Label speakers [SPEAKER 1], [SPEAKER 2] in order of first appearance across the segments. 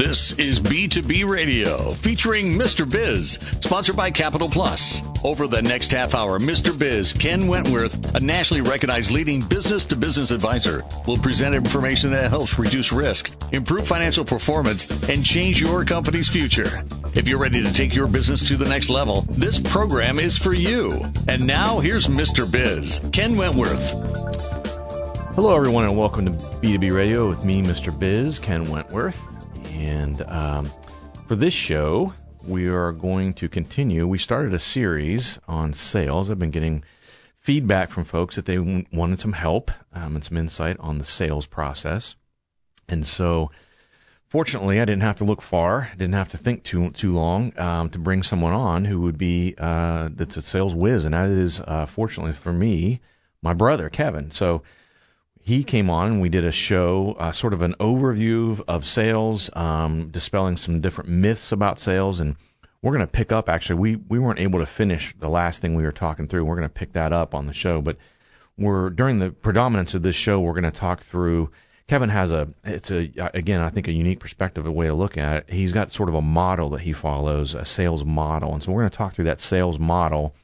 [SPEAKER 1] This is B2B Radio featuring Mr. Biz, sponsored by Capital Plus. Over the next half hour, Mr. Biz, Ken Wentworth, a nationally recognized leading business to business advisor, will present information that helps reduce risk, improve financial performance, and change your company's future. If you're ready to take your business to the next level, this program is for you. And now here's Mr. Biz, Ken Wentworth.
[SPEAKER 2] Hello, everyone, and welcome to B2B Radio with me, Mr. Biz, Ken Wentworth. And um, for this show, we are going to continue. We started a series on sales. I've been getting feedback from folks that they wanted some help um, and some insight on the sales process. And so, fortunately, I didn't have to look far. Didn't have to think too too long um, to bring someone on who would be uh, that's a sales whiz, and that is, uh, fortunately for me, my brother Kevin. So he came on and we did a show, uh, sort of an overview of sales, um, dispelling some different myths about sales. And we're going to pick up, actually, we, we weren't able to finish the last thing we were talking through. We're going to pick that up on the show. But we're, during the predominance of this show, we're going to talk through. Kevin has a, it's a, again, I think a unique perspective, a way to look at it. He's got sort of a model that he follows, a sales model. And so we're going to talk through that sales model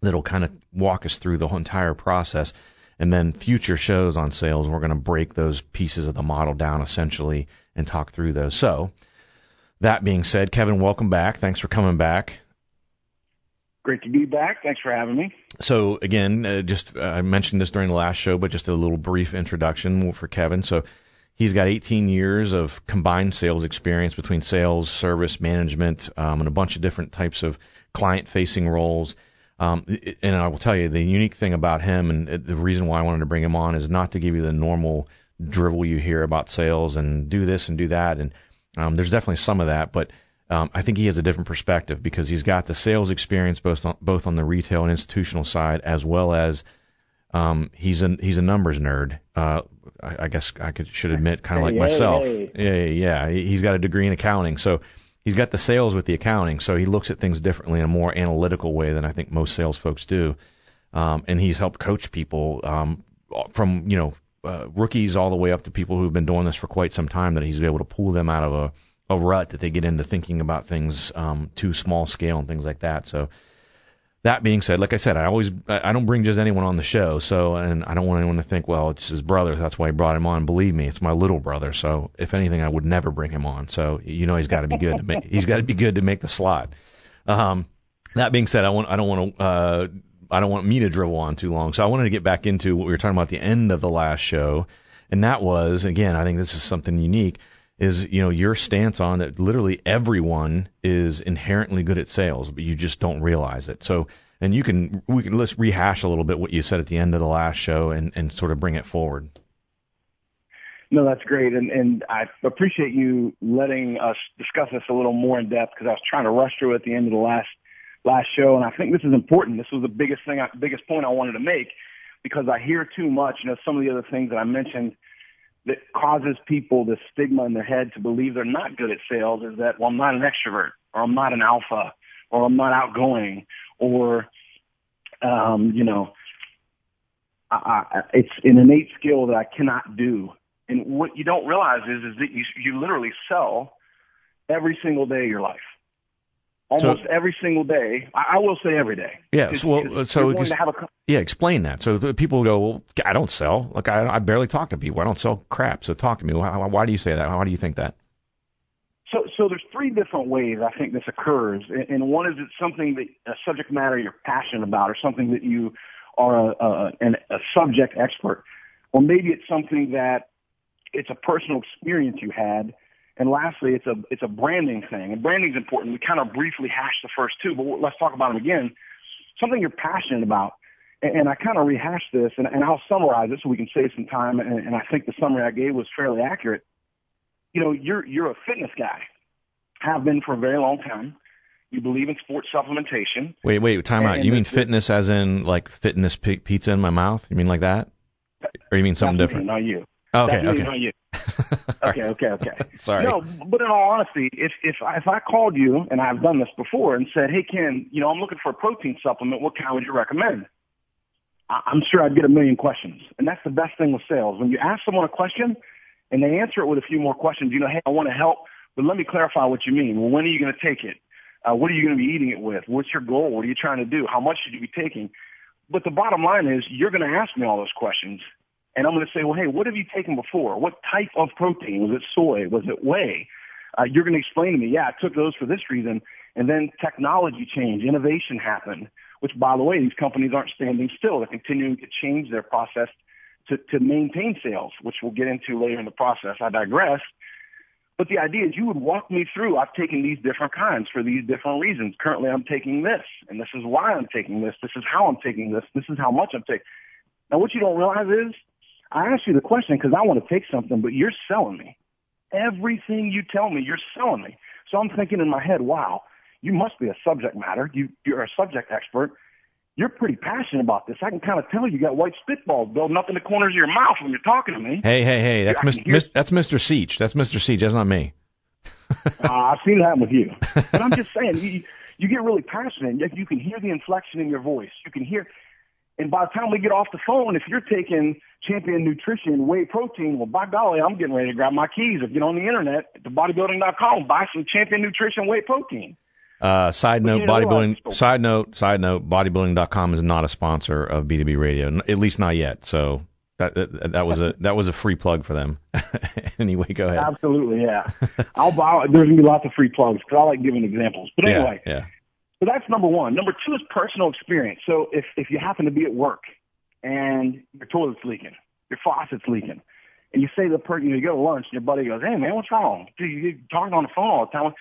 [SPEAKER 2] that'll kind of walk us through the whole entire process and then future shows on sales, we're going to break those pieces of the model down essentially and talk through those. So, that being said, Kevin, welcome back. Thanks for coming back.
[SPEAKER 3] Great to be back. Thanks for having me.
[SPEAKER 2] So, again, uh, just uh, I mentioned this during the last show, but just a little brief introduction for Kevin. So, he's got 18 years of combined sales experience between sales, service, management, um, and a bunch of different types of client facing roles. Um, and I will tell you the unique thing about him, and the reason why I wanted to bring him on is not to give you the normal drivel you hear about sales and do this and do that. And um, there's definitely some of that, but um, I think he has a different perspective because he's got the sales experience both on, both on the retail and institutional side, as well as um, he's a he's a numbers nerd. Uh, I, I, guess I could should admit, kind of like
[SPEAKER 3] hey,
[SPEAKER 2] myself. Yeah, yeah. He's got a degree in accounting, so he's got the sales with the accounting, so he looks at things differently in a more analytical way than I think most sales folks do. Um, and he's helped coach people um, from you know uh, rookies all the way up to people who've been doing this for quite some time. That he's able to pull them out of a, a rut that they get into thinking about things um, too small scale and things like that. So that being said, like I said, I always I don't bring just anyone on the show. So, and I don't want anyone to think, well, it's his brother, that's why he brought him on. Believe me, it's my little brother. So, if anything, I would never bring him on. So, you know, he's got to be good to make. he's got to be good to make the slot. Um, that being said, I want I don't want to. Uh, I don't want me to drivel on too long. So I wanted to get back into what we were talking about at the end of the last show. And that was, again, I think this is something unique is you know your stance on that literally everyone is inherently good at sales but you just don't realize it. So and you can we can let's rehash a little bit what you said at the end of the last show and and sort of bring it forward.
[SPEAKER 3] No that's great. And and i appreciate you letting us discuss this a little more in depth because i was trying to rush through at the end of the last last show. And i think this is important. This was the biggest thing I, biggest point i wanted to make because i hear too much. You know some of the other things that i mentioned that causes people the stigma in their head to believe they're not good at sales is that, well, I'm not an extrovert or I'm not an alpha or I'm not outgoing or, um, you know, I, I, it's an innate skill that I cannot do. And what you don't realize is, is that you, you literally sell every single day of your life almost so, every single day. I, I, will say every day.
[SPEAKER 2] Yeah. So, well, so a, yeah, explain that. So people go, well, I don't sell. Like I, I barely talk to people. I don't sell crap. So talk to me. Why, why do you say that? Why do you think that?
[SPEAKER 3] So, so there's three different ways I think this occurs, and one is it's something that a subject matter you're passionate about, or something that you are a, a, a subject expert, or maybe it's something that it's a personal experience you had and lastly, it's a it's a branding thing, and branding is important. We kind of briefly hashed the first two, but let's talk about them again. Something you're passionate about, and, and I kind of rehashed this, and, and I'll summarize it so we can save some time. And, and I think the summary I gave was fairly accurate. You know, you're you're a fitness guy, have been for a very long time. You believe in sports supplementation.
[SPEAKER 2] Wait, wait, time out. You mean fitness as in like fitness pizza in my mouth? You mean like that, or you mean something different?
[SPEAKER 3] Me, not you.
[SPEAKER 2] Okay,
[SPEAKER 3] That's
[SPEAKER 2] okay.
[SPEAKER 3] Me, not you. okay, okay, okay.
[SPEAKER 2] Sorry.
[SPEAKER 3] No, but in all honesty, if if I, if I called you and I've done this before and said, "Hey, Ken, you know, I'm looking for a protein supplement. What kind would you recommend?" I, I'm sure I'd get a million questions, and that's the best thing with sales. When you ask someone a question and they answer it with a few more questions, you know, hey, I want to help but let me clarify what you mean. Well, when are you going to take it? Uh, what are you going to be eating it with? What's your goal? What are you trying to do? How much should you be taking? But the bottom line is you're going to ask me all those questions. And I'm going to say, well, hey, what have you taken before? What type of protein? Was it soy? Was it whey? Uh, you're going to explain to me, yeah, I took those for this reason. And then technology change, innovation happened, which by the way, these companies aren't standing still. They're continuing to change their process to, to maintain sales, which we'll get into later in the process. I digress. But the idea is you would walk me through, I've taken these different kinds for these different reasons. Currently I'm taking this, and this is why I'm taking this. This is how I'm taking this. This is how much I'm taking. Now what you don't realize is I ask you the question because I want to take something, but you're selling me. Everything you tell me, you're selling me. So I'm thinking in my head, wow, you must be a subject matter. You, you're a subject expert you're pretty passionate about this. I can kind of tell you got white spitballs building up in the corners of your mouth when you're talking to me.
[SPEAKER 2] Hey, hey, hey, that's Mr. Mis- that's Mr. Seach. That's Mr. Seach. That's not me.
[SPEAKER 3] uh, I've seen that with you. But I'm just saying, you, you get really passionate. You can hear the inflection in your voice. You can hear, and by the time we get off the phone, if you're taking Champion Nutrition whey protein, well, by golly, I'm getting ready to grab my keys or get on the internet at bodybuilding.com, buy some Champion Nutrition whey protein.
[SPEAKER 2] Uh, side note, bodybuilding. Side note, side note, bodybuilding.com is not a sponsor of B2B Radio, at least not yet. So that that, that was a that was a free plug for them. anyway, go ahead.
[SPEAKER 3] Absolutely, yeah. I'll buy. There's gonna be lots of free plugs because I like giving examples. But anyway,
[SPEAKER 2] yeah, yeah.
[SPEAKER 3] So that's number one. Number two is personal experience. So if if you happen to be at work and your toilet's leaking, your faucet's leaking, and you say to the person, you go to lunch, and your buddy goes, "Hey man, what's wrong? Dude, you're talking on the phone all the time."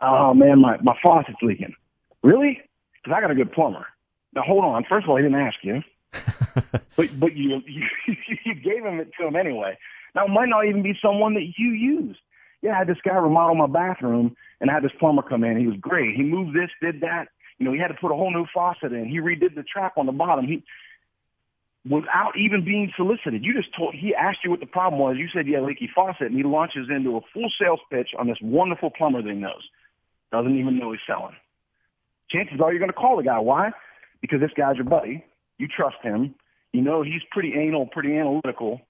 [SPEAKER 3] Oh man, my my faucet's leaking. Really? Because I got a good plumber. Now hold on. First of all, he didn't ask you, but but you, you you gave him it to him anyway. Now it might not even be someone that you used. Yeah, I had this guy remodel my bathroom, and I had this plumber come in. He was great. He moved this, did that. You know, he had to put a whole new faucet in. He redid the trap on the bottom. He without even being solicited. You just told, he asked you what the problem was. You said, yeah, leaky faucet. And he launches into a full sales pitch on this wonderful plumber that he knows doesn't even know he's selling. Chances are you're going to call the guy. Why? Because this guy's your buddy. You trust him. You know he's pretty anal, pretty analytical.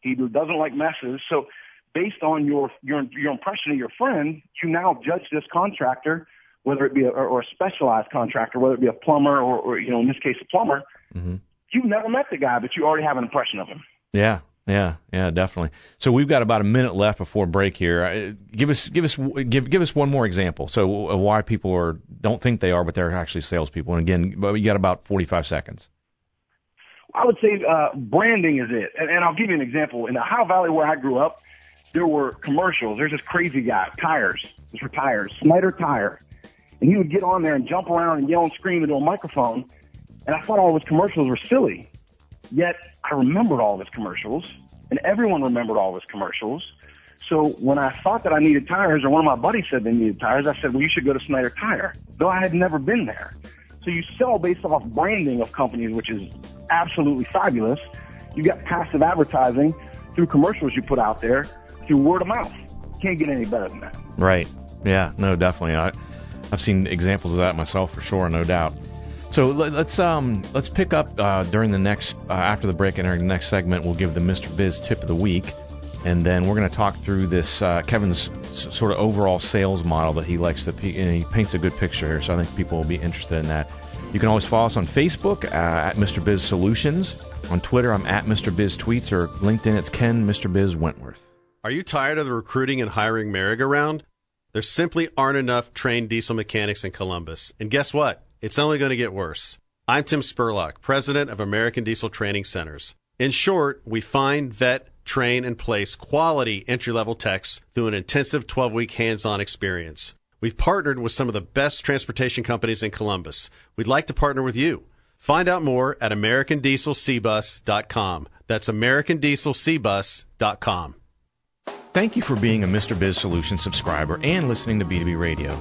[SPEAKER 3] He doesn't like messes. So based on your your your impression of your friend, you now judge this contractor, whether it be a, or a specialized contractor, whether it be a plumber or, or you know in this case a plumber. Mm-hmm. You've never met the guy, but you already have an impression of him.
[SPEAKER 2] Yeah, yeah, yeah, definitely. So we've got about a minute left before break here. Uh, give us, give us, give give us one more example. So why people are don't think they are, but they're actually salespeople. And again, but you got about forty five seconds.
[SPEAKER 3] I would say uh, branding is it, and, and I'll give you an example. In the Ohio Valley where I grew up, there were commercials. There's this crazy guy, tires. These were tires, Snyder Tire, and he would get on there and jump around and yell and scream into a microphone. And I thought all his commercials were silly. Yet I remembered all his commercials, and everyone remembered all his commercials. So when I thought that I needed tires, or one of my buddies said they needed tires, I said, well, you should go to Snyder Tire, though I had never been there. So you sell based off branding of companies, which is absolutely fabulous. You got passive advertising through commercials you put out there, through word of mouth. Can't get any better than that.
[SPEAKER 2] Right. Yeah. No, definitely. I, I've seen examples of that myself for sure, no doubt. So let's um let's pick up uh, during the next uh, after the break in our next segment. We'll give the Mr. Biz tip of the week, and then we're going to talk through this uh, Kevin's sort of overall sales model that he likes to and he paints a good picture here. So I think people will be interested in that. You can always follow us on Facebook uh, at Mr. Biz Solutions. On Twitter, I'm at Mr. Biz Tweets, or LinkedIn, it's Ken Mr. Biz Wentworth.
[SPEAKER 4] Are you tired of the recruiting and hiring merry-go-round? There simply aren't enough trained diesel mechanics in Columbus. And guess what? It's only going to get worse. I'm Tim Spurlock, president of American Diesel Training Centers. In short, we find, vet, train, and place quality entry level techs through an intensive 12 week hands on experience. We've partnered with some of the best transportation companies in Columbus. We'd like to partner with you. Find out more at AmericanDieselCBus.com. That's AmericanDieselCBus.com.
[SPEAKER 2] Thank you for being a Mr. Biz Solutions subscriber and listening to B2B Radio.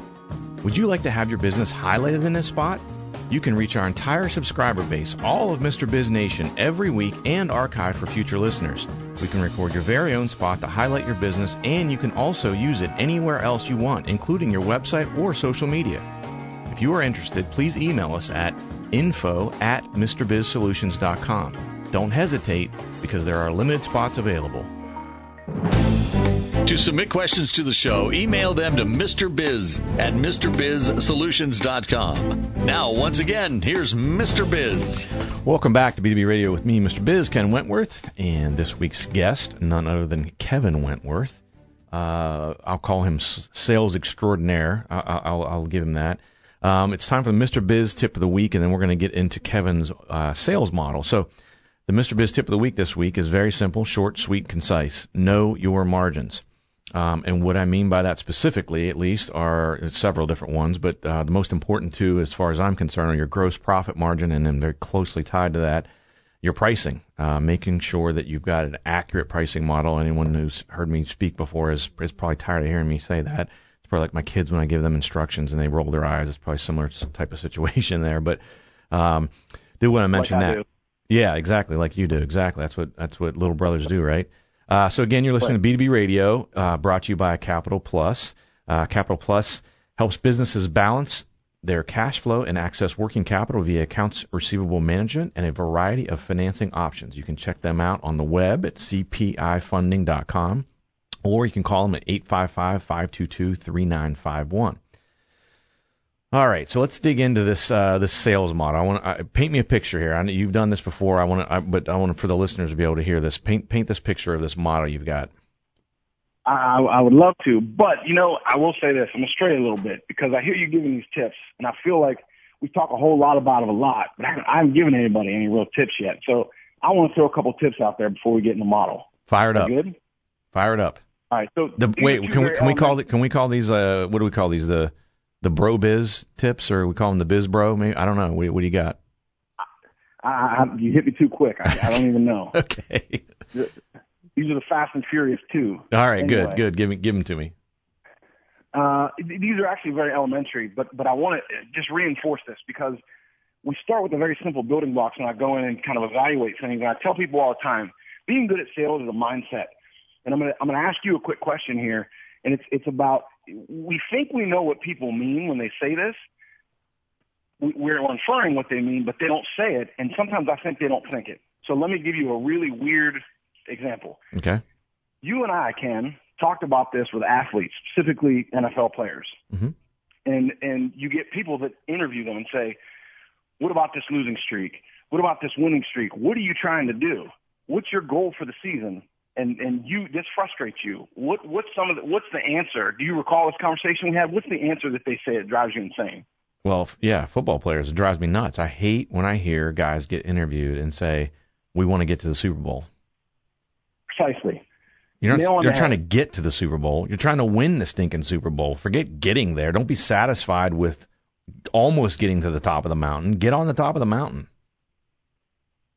[SPEAKER 2] Would you like to have your business highlighted in this spot? You can reach our entire subscriber base, all of Mr. Biz Nation, every week and archive for future listeners. We can record your very own spot to highlight your business, and you can also use it anywhere else you want, including your website or social media. If you are interested, please email us at info at MrBizSolutions.com. Don't hesitate because there are limited spots available.
[SPEAKER 1] To submit questions to the show, email them to Mr. Biz at MrBizSolutions.com. Now, once again, here's Mr. Biz.
[SPEAKER 2] Welcome back to B2B Radio with me, Mr. Biz, Ken Wentworth, and this week's guest, none other than Kevin Wentworth. Uh, I'll call him sales extraordinaire. I- will I'll give him that. Um, it's time for the Mr. Biz tip of the week, and then we're going to get into Kevin's uh, sales model. So, the Mr. Biz tip of the week this week is very simple, short, sweet, concise. Know your margins. Um, and what I mean by that specifically, at least, are several different ones, but uh, the most important two, as far as I'm concerned, are your gross profit margin, and then very closely tied to that, your pricing. Uh, making sure that you've got an accurate pricing model. Anyone who's heard me speak before is, is probably tired of hearing me say that. It's probably like my kids when I give them instructions and they roll their eyes. It's probably similar type of situation there. But um, do want to mention like that. Do. Yeah, exactly, like you do. Exactly. That's what that's what little brothers do, right? Uh, so again, you're listening to B2B Radio, uh, brought to you by Capital Plus. Uh, Capital Plus helps businesses balance their cash flow and access working capital via accounts receivable management and a variety of financing options. You can check them out on the web at cpifunding.com or you can call them at 855 522 3951. All right, so let's dig into this uh, this sales model. I want to uh, paint me a picture here. I know you've done this before. I want to, but I want for the listeners to be able to hear this. Paint paint this picture of this model you've got.
[SPEAKER 3] I, I would love to, but you know, I will say this: I'm gonna stray a little bit because I hear you giving these tips, and I feel like we talk a whole lot about it a lot, but I haven't, I haven't given anybody any real tips yet. So I want to throw a couple tips out there before we get in the model.
[SPEAKER 2] Fire it up.
[SPEAKER 3] Good.
[SPEAKER 2] Fire it up.
[SPEAKER 3] All right. So
[SPEAKER 2] the, wait, can we can we call it? Can we call these? Uh, what do we call these? The the bro biz tips, or we call them the biz bro? Maybe I don't know. What, what do you got?
[SPEAKER 3] I, I, you hit me too quick. I, I don't even know.
[SPEAKER 2] okay.
[SPEAKER 3] These are the Fast and Furious too.
[SPEAKER 2] All right, anyway. good, good. Give me, give them to me.
[SPEAKER 3] Uh, these are actually very elementary, but but I want to just reinforce this because we start with the very simple building blocks, and I go in and kind of evaluate things. And I tell people all the time, being good at sales is a mindset. And I'm gonna I'm gonna ask you a quick question here, and it's it's about we think we know what people mean when they say this. We're inferring what they mean, but they don't say it, and sometimes I think they don't think it. So let me give you a really weird example.
[SPEAKER 2] Okay.
[SPEAKER 3] You and I, Ken, talked about this with athletes, specifically NFL players.
[SPEAKER 2] Mm-hmm.
[SPEAKER 3] And and you get people that interview them and say, "What about this losing streak? What about this winning streak? What are you trying to do? What's your goal for the season?" And and you this frustrates you. What what's some of the, what's the answer? Do you recall this conversation we had? What's the answer that they say it drives you insane?
[SPEAKER 2] Well, yeah, football players it drives me nuts. I hate when I hear guys get interviewed and say we want to get to the Super Bowl.
[SPEAKER 3] Precisely.
[SPEAKER 2] You're not, you're trying to get to the Super Bowl. You're trying to win the stinking Super Bowl. Forget getting there. Don't be satisfied with almost getting to the top of the mountain. Get on the top of the mountain.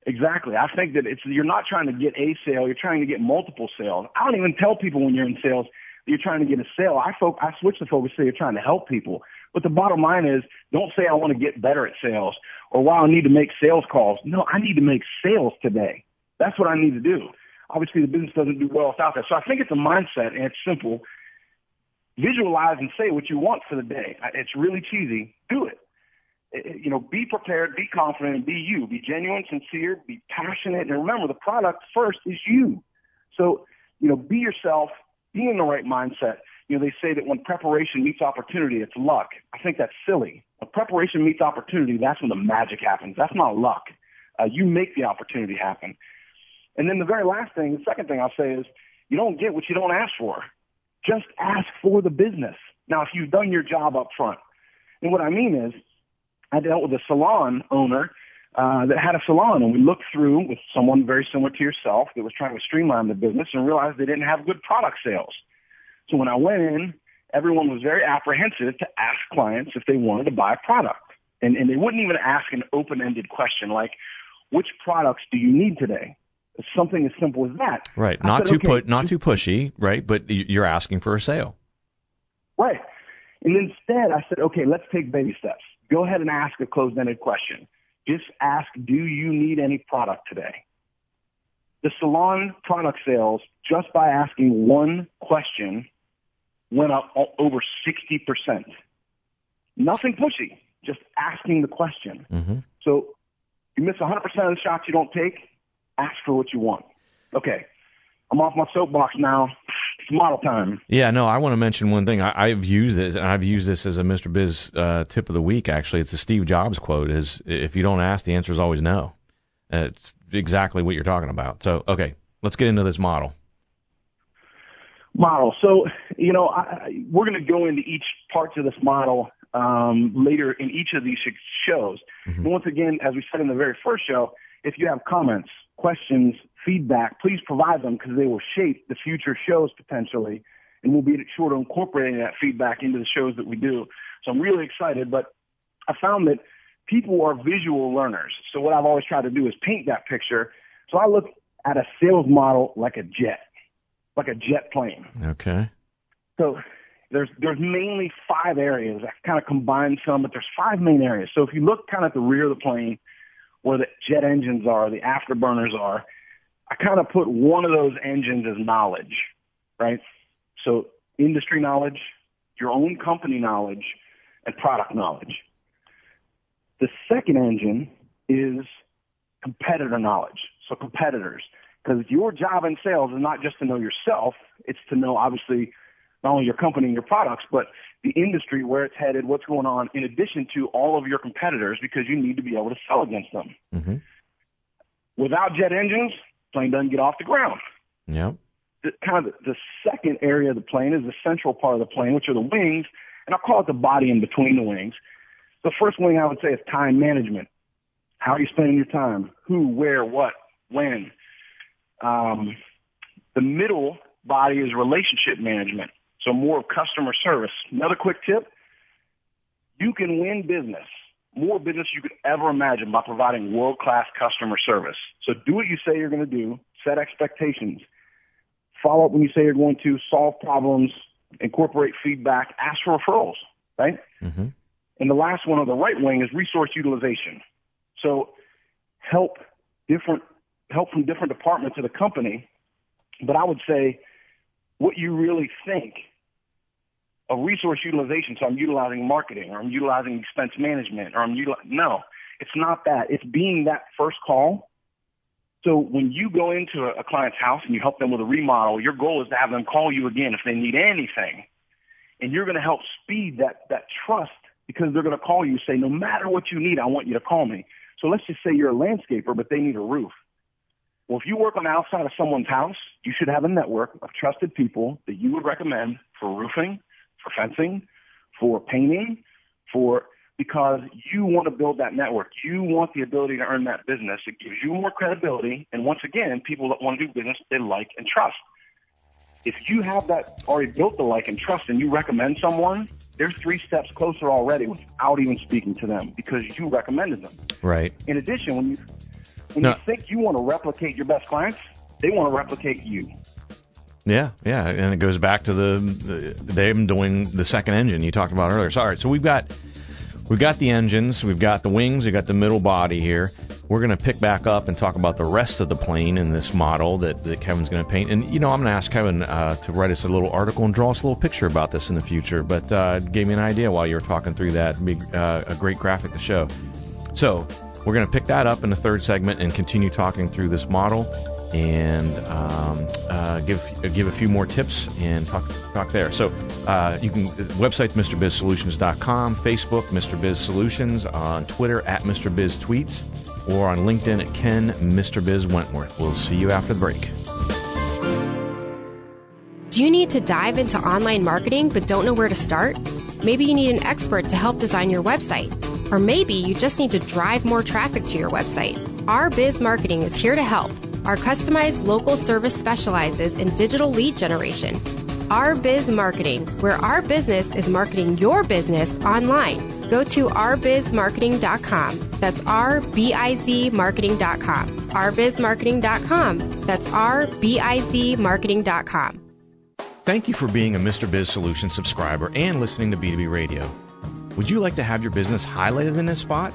[SPEAKER 3] Exactly. I think that it's you're not trying to get a sale, you're trying to get multiple sales. I don't even tell people when you're in sales that you're trying to get a sale. I fo- I switch the focus to you're trying to help people. But the bottom line is don't say I want to get better at sales or while I need to make sales calls. No, I need to make sales today. That's what I need to do. Obviously the business doesn't do well without that. So I think it's a mindset and it's simple. Visualize and say what you want for the day. It's really cheesy. Do it. Eh, you know, be prepared, be confident, and be you. Be genuine, sincere, be passionate, and remember the product first is you. So, you know, be yourself, be in the right mindset. You know, they say that when preparation meets opportunity, it's luck. I think that's silly. When preparation meets opportunity, that's when the magic happens. That's not luck. Uh, you make the opportunity happen. And then the very last thing, the second thing I'll say is, you don't get what you don't ask for. Just ask for the business. Now, if you've done your job up front, and what I mean is, I dealt with a salon owner uh, that had a salon, and we looked through with someone very similar to yourself that was trying to streamline the business and realized they didn't have good product sales. So when I went in, everyone was very apprehensive to ask clients if they wanted to buy a product. And, and they wouldn't even ask an open-ended question like, which products do you need today? something as simple as that.
[SPEAKER 2] Right. not said, too okay, put, not too pushy, right? But you're asking for a sale.
[SPEAKER 3] Right. And instead, I said, okay, let's take baby steps go ahead and ask a closed-ended question. Just ask, do you need any product today? The salon product sales, just by asking one question, went up over 60%. Nothing pushy, just asking the question.
[SPEAKER 2] Mm-hmm.
[SPEAKER 3] So you miss 100% of the shots you don't take, ask for what you want. Okay, I'm off my soapbox now. Model time.
[SPEAKER 2] Yeah, no, I want to mention one thing. I, have used this, and I've used this as a Mr. Biz uh, tip of the week. Actually, it's a Steve Jobs quote: "Is if you don't ask, the answer is always no." Uh, it's exactly what you're talking about. So, okay, let's get into this model.
[SPEAKER 3] Model. So, you know, I, we're going to go into each parts of this model um, later in each of these shows. Mm-hmm. Once again, as we said in the very first show, if you have comments, questions, feedback, please provide them because they will shape the future shows potentially. And we'll be sure to incorporating that feedback into the shows that we do. So I'm really excited, but I found that people are visual learners. So what I've always tried to do is paint that picture. So I look at a sales model like a jet, like a jet plane.
[SPEAKER 2] Okay.
[SPEAKER 3] So there's there's mainly five areas. I kind of combine some, but there's five main areas. So if you look kind of at the rear of the plane, where the jet engines are, the afterburners are, I kind of put one of those engines as knowledge, right? So industry knowledge, your own company knowledge, and product knowledge. The second engine is competitor knowledge. So competitors, because your job in sales is not just to know yourself, it's to know obviously not only your company and your products, but the industry, where it's headed, what's going on, in addition to all of your competitors, because you need to be able to sell against them. Mm-hmm. Without jet engines, plane doesn't get off the ground.
[SPEAKER 2] Yeah.
[SPEAKER 3] The, kind of the, the second area of the plane is the central part of the plane, which are the wings, and I'll call it the body in between the wings. The first wing I would say is time management. How are you spending your time? Who, where, what, when? Um, the middle body is relationship management. So more of customer service. Another quick tip. You can win business, more business you could ever imagine by providing world-class customer service. So do what you say you're going to do, set expectations, follow up when you say you're going to, solve problems, incorporate feedback, ask for referrals, right? Mm-hmm. And the last one on the right wing is resource utilization. So help different, help from different departments of the company. But I would say what you really think of resource utilization. So I'm utilizing marketing or I'm utilizing expense management or I'm utilizing, no, it's not that. It's being that first call. So when you go into a, a client's house and you help them with a remodel, your goal is to have them call you again if they need anything. And you're going to help speed that, that trust because they're going to call you say, no matter what you need, I want you to call me. So let's just say you're a landscaper, but they need a roof. Well, if you work on the outside of someone's house, you should have a network of trusted people that you would recommend for roofing, for fencing, for painting, for because you want to build that network. You want the ability to earn that business. It gives you more credibility. And once again, people that want to do business, they like and trust. If you have that already built the like and trust and you recommend someone, they're three steps closer already without even speaking to them because you recommended them.
[SPEAKER 2] Right.
[SPEAKER 3] In addition, when you when no. you think you want to replicate your best clients, they want to replicate you.
[SPEAKER 2] Yeah, yeah, and it goes back to the, the them doing the second engine you talked about earlier. So, all right, so we've got we've got the engines, we've got the wings, we've got the middle body here. We're going to pick back up and talk about the rest of the plane in this model that, that Kevin's going to paint. And you know, I'm going to ask Kevin uh, to write us a little article and draw us a little picture about this in the future. But uh, gave me an idea while you were talking through that. It'd be uh, a great graphic to show. So we're going to pick that up in the third segment and continue talking through this model and um, uh, give give a few more tips and talk talk there. So uh, you can website MrBizSolutions.com, Facebook Mr. Biz Solutions, on Twitter at Mr. Biz Tweets, or on LinkedIn at Ken Mr. Biz Wentworth. We'll see you after the break.
[SPEAKER 5] Do you need to dive into online marketing but don't know where to start? Maybe you need an expert to help design your website. Or maybe you just need to drive more traffic to your website. Our Biz Marketing is here to help. Our customized local service specializes in digital lead generation. Our Biz Marketing, where our business is marketing your business online. Go to ourbizmarketing.com. That's R B I Z marketing.com. ourbizmarketing.com. That's R B I Z marketing.com.
[SPEAKER 2] Thank you for being a Mr. Biz Solution subscriber and listening to B2B Radio. Would you like to have your business highlighted in this spot?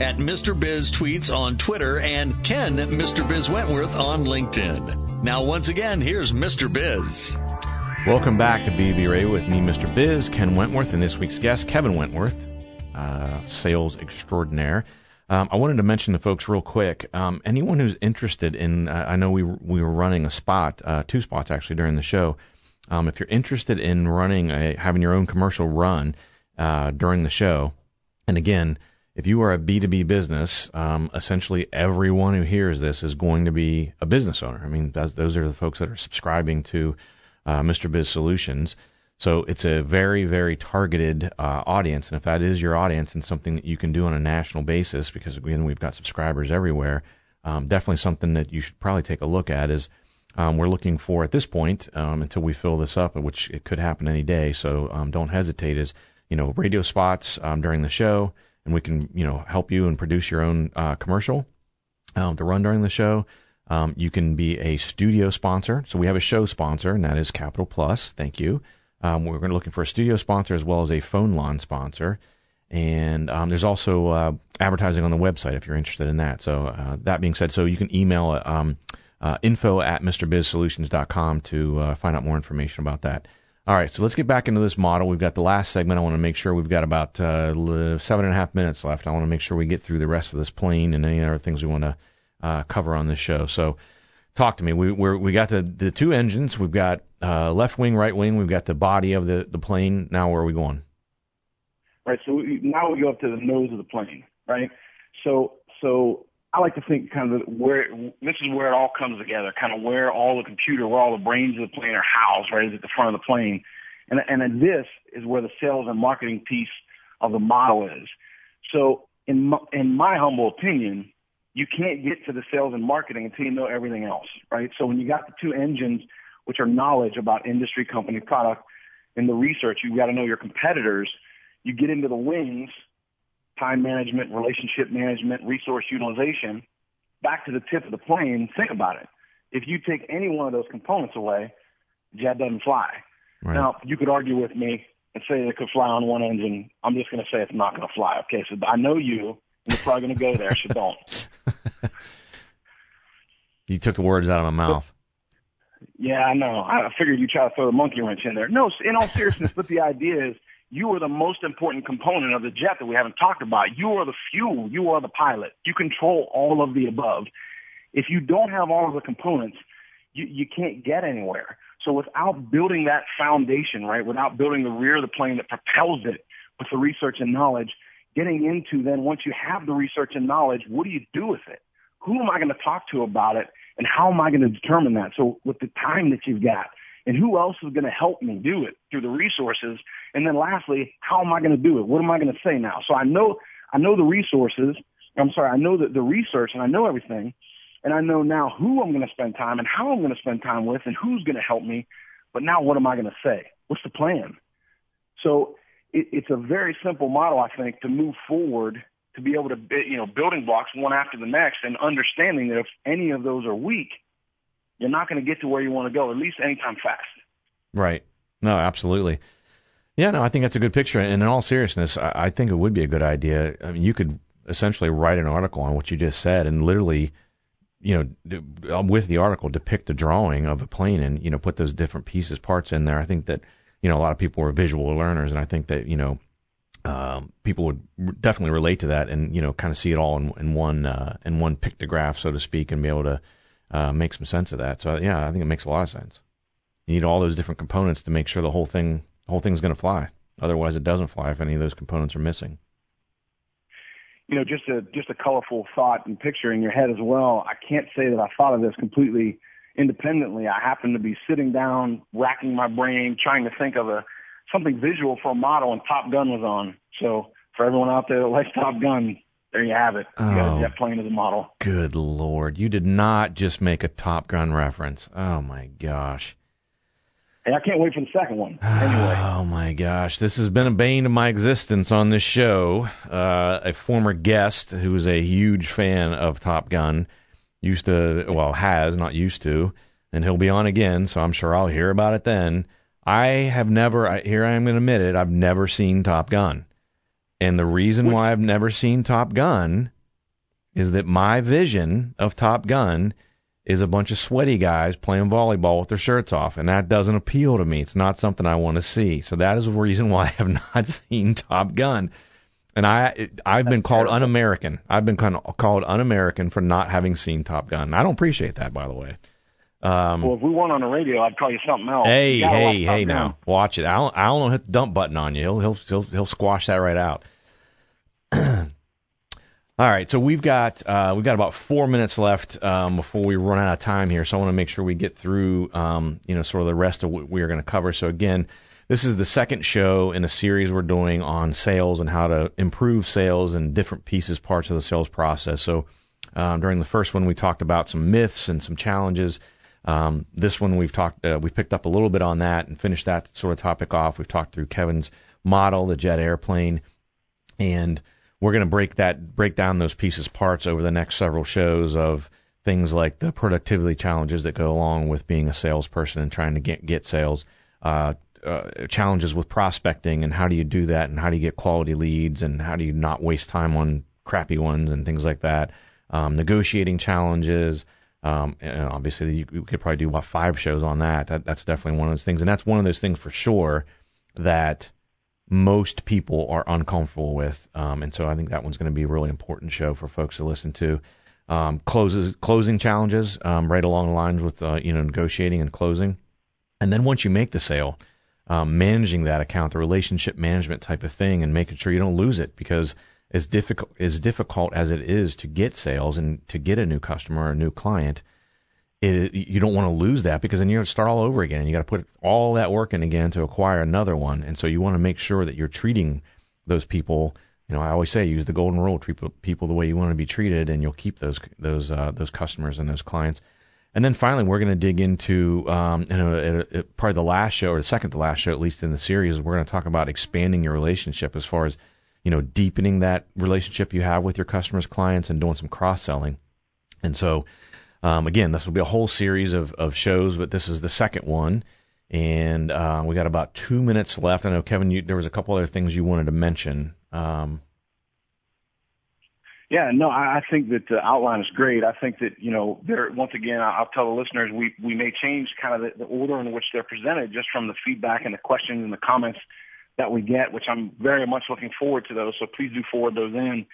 [SPEAKER 1] at Mr. Biz Tweets on Twitter and Ken Mr. Biz Wentworth on LinkedIn. Now, once again, here's Mr. Biz.
[SPEAKER 2] Welcome back to B2B Radio with me, Mr. Biz, Ken Wentworth, and this week's guest, Kevin Wentworth, uh, sales extraordinaire. Um, I wanted to mention to folks real quick. Um, anyone who's interested in, uh, I know we we were running a spot, uh, two spots actually during the show. Um, if you're interested in running a having your own commercial run uh, during the show, and again, if you are a B2B business, um, essentially everyone who hears this is going to be a business owner. I mean, those are the folks that are subscribing to uh, Mr. Biz Solutions. So it's a very, very targeted uh, audience. And if that is your audience and something that you can do on a national basis, because again, we've got subscribers everywhere, um, definitely something that you should probably take a look at is um, we're looking for at this point um, until we fill this up, which it could happen any day. So um, don't hesitate. Is you know radio spots um, during the show, and we can you know help you and produce your own uh, commercial um, to run during the show. Um, you can be a studio sponsor. So we have a show sponsor, and that is Capital Plus. Thank you. Um, we're going to looking for a studio sponsor as well as a phone line sponsor. And um, there's also uh, advertising on the website if you're interested in that. So uh, that being said, so you can email um, uh, info at mrbizsolutions.com to uh, find out more information about that. All right, so let's get back into this model. We've got the last segment. I want to make sure we've got about uh, seven and a half minutes left. I want to make sure we get through the rest of this plane and any other things we want to uh, cover on this show. So, talk to me. We we got the the two engines. We've got uh, left wing, right wing. We've got the body of the the plane. Now, where are we going?
[SPEAKER 3] Right. So we, now we go up to the nose of the plane. Right. So so I like to think kind of where this is where it all comes together. Kind of where all the computer, where all the brains of the plane are housed. Right. Is at the front of the plane. And and this is where the sales and marketing piece of the model is. So in my, in my humble opinion, you can't get to the sales and marketing until you know everything else, right? So when you got the two engines, which are knowledge about industry, company, product, and the research, you've got to know your competitors. You get into the wings, time management, relationship management, resource utilization, back to the tip of the plane, think about it. If you take any one of those components away, the jet doesn't fly. Right. Now, you could argue with me and say it could fly on one engine. I'm just going to say it's not going to fly. Okay, so I know you, and you're probably going to go there, so don't.
[SPEAKER 2] you took the words out of my mouth.
[SPEAKER 3] Yeah, I know. I figured you try to throw the monkey wrench in there. No, in all seriousness, but the idea is you are the most important component of the jet that we haven't talked about. You are the fuel. You are the pilot. You control all of the above. If you don't have all of the components, you, you can't get anywhere. So without building that foundation, right, without building the rear of the plane that propels it with the research and knowledge, getting into then once you have the research and knowledge, what do you do with it? Who am I going to talk to about it? And how am I going to determine that? So with the time that you've got and who else is going to help me do it through the resources? And then lastly, how am I going to do it? What am I going to say now? So I know, I know the resources. I'm sorry. I know the, the research and I know everything. And I know now who I'm going to spend time and how I'm going to spend time with and who's going to help me. But now what am I going to say? What's the plan? So it, it's a very simple model, I think, to move forward to be able to, you know, building blocks one after the next and understanding that if any of those are weak, you're not going to get to where you want to go, at least anytime fast.
[SPEAKER 2] Right. No, absolutely. Yeah, no, I think that's a good picture. And in all seriousness, I, I think it would be a good idea. I mean, you could essentially write an article on what you just said and literally, you know, with the article, depict a drawing of a plane and, you know, put those different pieces, parts in there. I think that, you know, a lot of people are visual learners. And I think that, you know, um, people would definitely relate to that and you know kind of see it all in, in one uh, in one pictograph, so to speak, and be able to uh, make some sense of that. So yeah, I think it makes a lot of sense. You need all those different components to make sure the whole thing the whole thing's going to fly. Otherwise, it doesn't fly if any of those components are missing.
[SPEAKER 3] You know, just a just a colorful thought and picture in your head as well. I can't say that I thought of this completely independently. I happened to be sitting down, racking my brain, trying to think of a something visual for a model, and Top Gun was on. So for everyone out there that likes Top Gun, there you have it. You oh, got a jet plane as a model.
[SPEAKER 2] Good lord! You did not just make a Top Gun reference. Oh my gosh.
[SPEAKER 3] Hey, I can't wait for the second one. Anyway.
[SPEAKER 2] Oh my gosh, this has been a bane of my existence on this show. Uh, a former guest who is a huge fan of Top Gun used to, well, has not used to, and he'll be on again. So I'm sure I'll hear about it then. I have never, here I am going to admit it, I've never seen Top Gun. And the reason why I've never seen Top Gun is that my vision of Top Gun is a bunch of sweaty guys playing volleyball with their shirts off, and that doesn't appeal to me. It's not something I want to see. So that is the reason why I have not seen Top Gun. And I, I've been called un-American. I've been called un-American for not having seen Top Gun. I don't appreciate that, by the way.
[SPEAKER 3] Um, well, if we weren't on the radio, I'd call you something else.
[SPEAKER 2] Hey, hey, hey! Now watch it. Al will hit the dump button on you. He'll he'll he'll, he'll squash that right out. All right, so we've got uh, we've got about four minutes left um, before we run out of time here. So I want to make sure we get through, um, you know, sort of the rest of what we are going to cover. So again, this is the second show in a series we're doing on sales and how to improve sales and different pieces, parts of the sales process. So um, during the first one, we talked about some myths and some challenges. Um, this one we've talked, uh, we picked up a little bit on that and finished that sort of topic off. We've talked through Kevin's model, the jet airplane, and we're going to break that break down those pieces parts over the next several shows of things like the productivity challenges that go along with being a salesperson and trying to get get sales. Uh, uh, challenges with prospecting and how do you do that and how do you get quality leads and how do you not waste time on crappy ones and things like that. Um, negotiating challenges. Um, and obviously, you, you, could probably do about five shows on that. that. That's definitely one of those things, and that's one of those things for sure that most people are uncomfortable with. Um, and so I think that one's going to be a really important show for folks to listen to. Um, closes closing challenges um, right along the lines with uh, you know negotiating and closing, and then once you make the sale, um, managing that account, the relationship management type of thing, and making sure you don't lose it because as difficult as difficult as it is to get sales and to get a new customer or a new client, it, you don't want to lose that because then you're going to start all over again and you got to put all that work in again to acquire another one. And so you want to make sure that you're treating those people. You know, I always say use the golden rule: treat people the way you want to be treated, and you'll keep those those uh, those customers and those clients. And then finally, we're going to dig into um, you probably the last show or the second to last show, at least in the series. We're going to talk about expanding your relationship as far as you know, deepening that relationship you have with your customers, clients, and doing some cross selling. And so um, again, this will be a whole series of, of shows, but this is the second one. And uh, we got about two minutes left. I know, Kevin, you, there was a couple other things you wanted to mention. Um,
[SPEAKER 3] yeah, no, I, think that the outline is great. I think that, you know, there, once again, I'll tell the listeners we, we may change kind of the, the order in which they're presented just from the feedback and the questions and the comments that we get, which I'm very much looking forward to those. So please do forward those in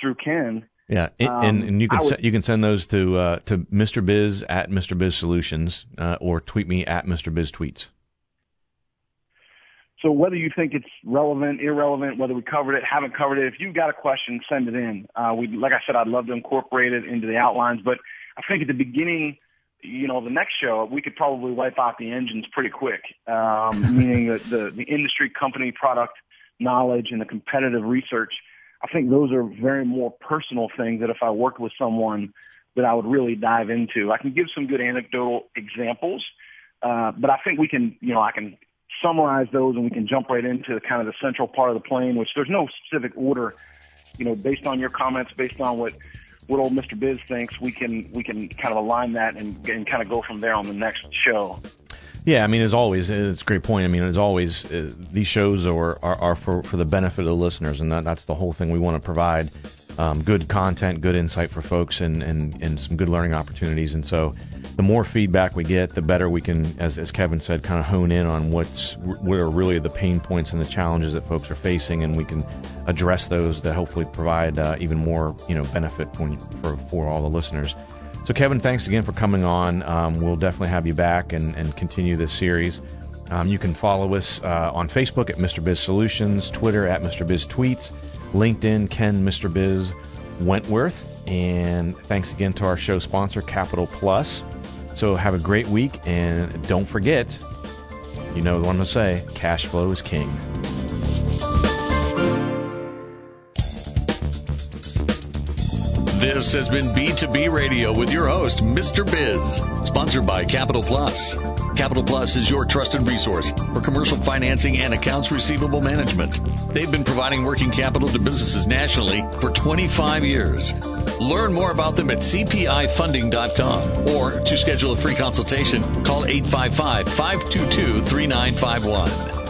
[SPEAKER 3] through Ken.
[SPEAKER 2] Yeah, um, and, and you can would, you can send those to uh, to Mr. Biz at Mr. Biz Solutions uh, or tweet me at Mr. Biz Tweets.
[SPEAKER 3] So whether you think it's relevant, irrelevant, whether we covered it, haven't covered it, if you've got a question, send it in. Uh, we, like I said, I'd love to incorporate it into the outlines. But I think at the beginning, you know, the next show, we could probably wipe out the engines pretty quick. Um, meaning the, the the industry, company, product knowledge, and the competitive research I think those are very more personal things that if I worked with someone that I would really dive into. I can give some good anecdotal examples, uh, but I think we can, you know, I can summarize those and we can jump right into kind of the central part of the plane, which there's no specific order, you know, based on your comments, based on what what old Mr. Biz thinks, we can we can kind of align that and, and kind of go from there on the next show.
[SPEAKER 2] Yeah, I mean, as always, it's a great point. I mean, as always, uh, these shows are, are, are, for, for the benefit of the listeners, and that, that's the whole thing we want to provide. Um, good content, good insight for folks, and, and, and some good learning opportunities. And so, the more feedback we get, the better we can, as, as Kevin said, kind of hone in on what's what are really the pain points and the challenges that folks are facing, and we can address those to hopefully provide uh, even more you know benefit for, for, for all the listeners. So, Kevin, thanks again for coming on. Um, we'll definitely have you back and, and continue this series. Um, you can follow us uh, on Facebook at Mr. Biz Solutions, Twitter at Mr. Biz Tweets, LinkedIn, Ken Mr. Biz Wentworth. And thanks again to our show sponsor, Capital Plus. So, have a great week. And don't forget, you know what I'm going to say cash flow is king.
[SPEAKER 1] This has been B2B Radio with your host, Mr. Biz, sponsored by Capital Plus. Capital Plus is your trusted resource for commercial financing and accounts receivable management. They've been providing working capital to businesses nationally for 25 years. Learn more about them at cpifunding.com or to schedule a free consultation, call 855 522 3951.